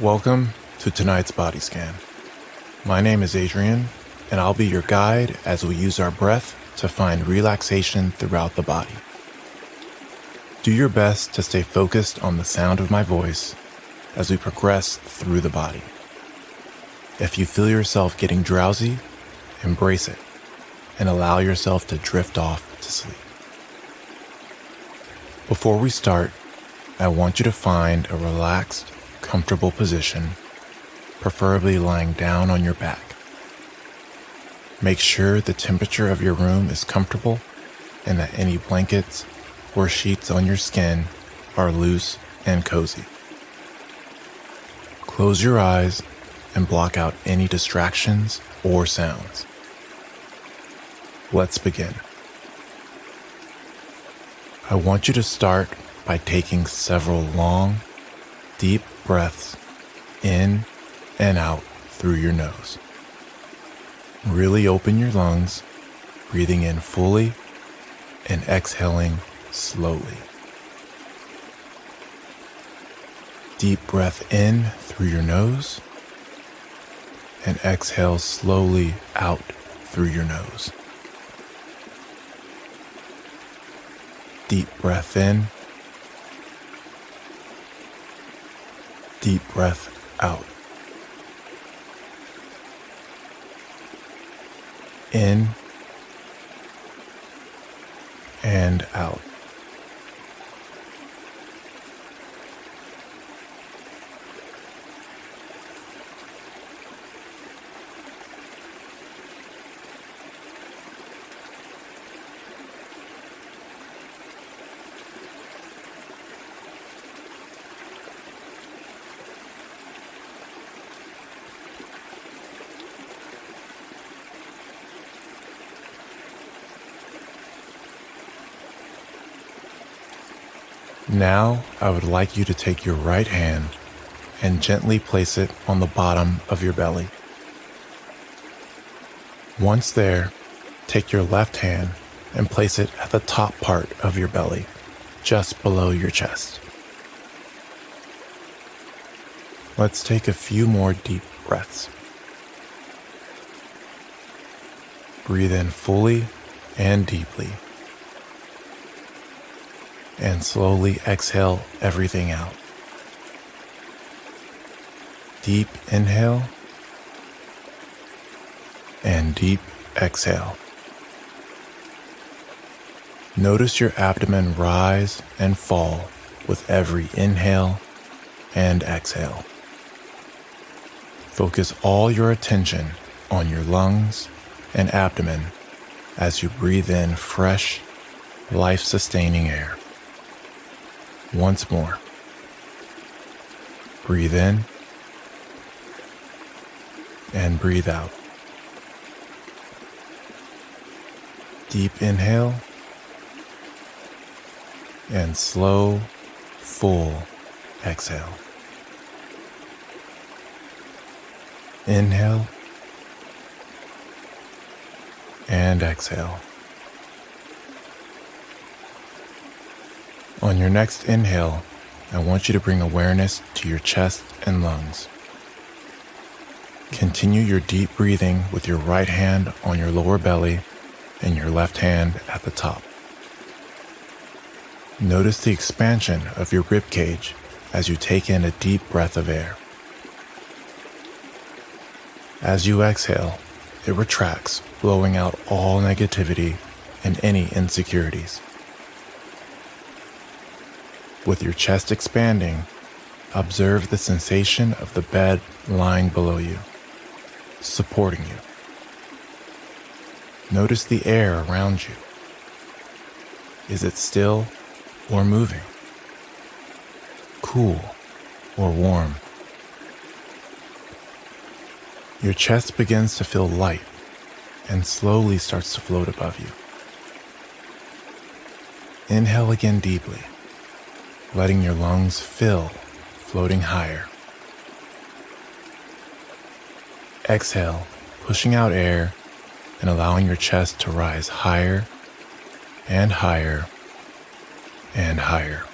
Welcome to tonight's body scan. My name is Adrian, and I'll be your guide as we use our breath to find relaxation throughout the body. Do your best to stay focused on the sound of my voice as we progress through the body. If you feel yourself getting drowsy, embrace it and allow yourself to drift off to sleep. Before we start, I want you to find a relaxed, comfortable position, preferably lying down on your back. Make sure the temperature of your room is comfortable and that any blankets or sheets on your skin are loose and cozy. Close your eyes and block out any distractions or sounds. Let's begin. I want you to start by taking several long, deep breaths in and out through your nose. Really open your lungs, breathing in fully and exhaling slowly. Deep breath in through your nose and exhale slowly out through your nose. Deep breath in. Deep breath out. In and out. Now, I would like you to take your right hand and gently place it on the bottom of your belly. Once there, take your left hand and place it at the top part of your belly, just below your chest. Let's take a few more deep breaths. Breathe in fully and deeply and slowly exhale everything out. Deep inhale and deep exhale. Notice your abdomen rise and fall with every inhale and exhale. Focus all your attention on your lungs and abdomen as you breathe in fresh, life sustaining air. Once more. Breathe in and breathe out. Deep inhale and slow, full exhale. Inhale and exhale. On your next inhale, I want you to bring awareness to your chest and lungs. Continue your deep breathing with your right hand on your lower belly and your left hand at the top. Notice the expansion of your rib cage as you take in a deep breath of air. As you exhale, it retracts, blowing out all negativity and any insecurities. With your chest expanding, observe the sensation of the bed lying below you, supporting you. Notice the air around you. Is it still or moving? Cool or warm? Your chest begins to feel light and slowly starts to float above you. Inhale again deeply letting your lungs fill, floating higher. Exhale, pushing out air and allowing your chest to rise higher and higher and higher.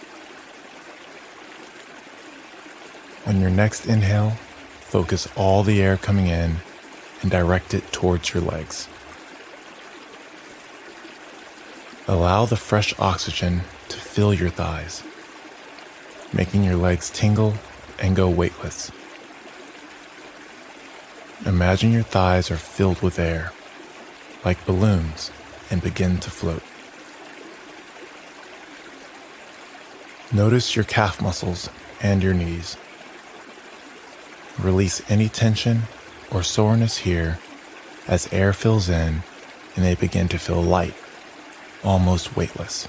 On your next inhale, focus all the air coming in and direct it towards your legs. Allow the fresh oxygen to fill your thighs, making your legs tingle and go weightless. Imagine your thighs are filled with air, like balloons, and begin to float. Notice your calf muscles and your knees. Release any tension or soreness here as air fills in and they begin to feel light, almost weightless.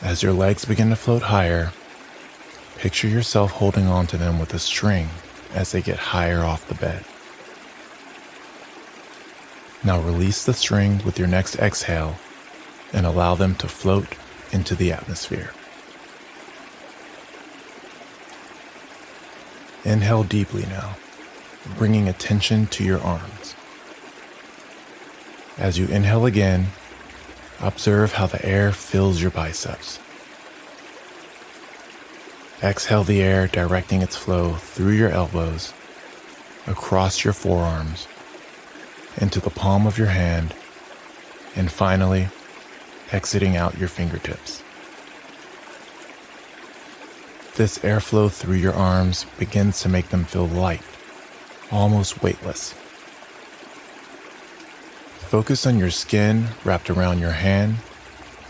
As your legs begin to float higher, picture yourself holding onto them with a string as they get higher off the bed. Now release the string with your next exhale and allow them to float into the atmosphere. Inhale deeply now, bringing attention to your arms. As you inhale again, observe how the air fills your biceps. Exhale the air, directing its flow through your elbows, across your forearms, into the palm of your hand, and finally, exiting out your fingertips. This airflow through your arms begins to make them feel light, almost weightless. Focus on your skin wrapped around your hand,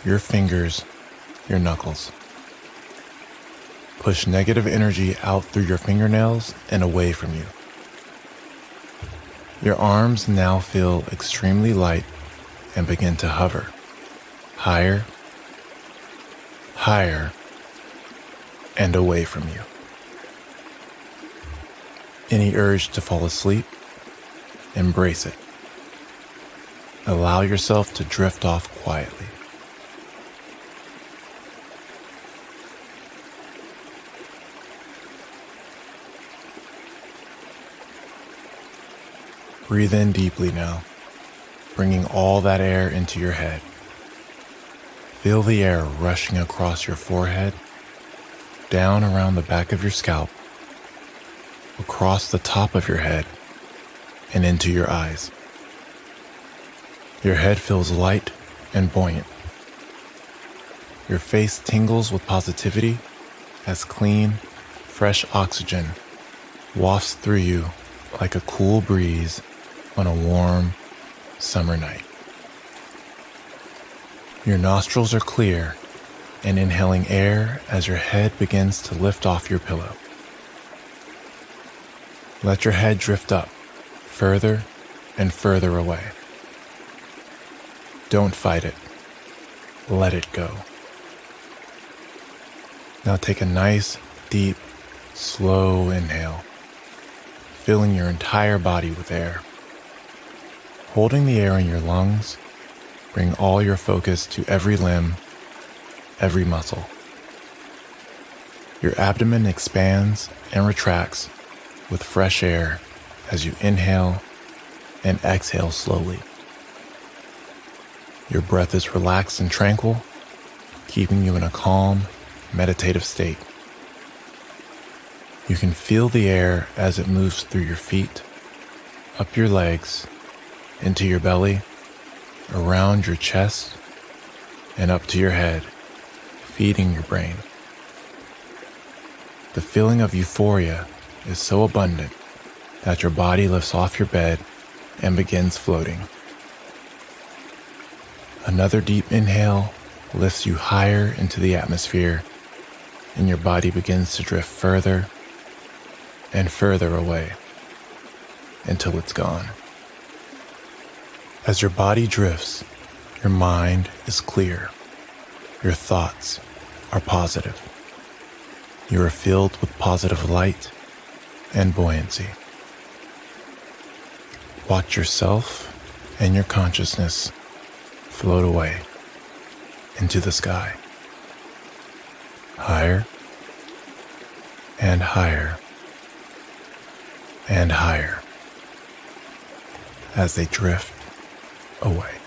your fingers, your knuckles. Push negative energy out through your fingernails and away from you. Your arms now feel extremely light and begin to hover higher, higher, and away from you. Any urge to fall asleep, embrace it. Allow yourself to drift off quietly. Breathe in deeply now, bringing all that air into your head. Feel the air rushing across your forehead, down around the back of your scalp, across the top of your head, and into your eyes. Your head feels light and buoyant. Your face tingles with positivity as clean, fresh oxygen wafts through you like a cool breeze on a warm summer night. Your nostrils are clear and inhaling air as your head begins to lift off your pillow. Let your head drift up, further and further away. Don't fight it. Let it go. Now take a nice, deep, slow inhale, filling your entire body with air. Holding the air in your lungs, Bring all your focus to every limb, every muscle. Your abdomen expands and retracts with fresh air as you inhale and exhale slowly. Your breath is relaxed and tranquil, keeping you in a calm, meditative state. You can feel the air as it moves through your feet, up your legs, into your belly, around your chest and up to your head, feeding your brain. The feeling of euphoria is so abundant that your body lifts off your bed and begins floating. Another deep inhale lifts you higher into the atmosphere, and your body begins to drift further and further away until it's gone. As your body drifts, your mind is clear. Your thoughts are positive. You are filled with positive light and buoyancy. Watch yourself and your consciousness float away into the sky. Higher and higher and higher as they drift away.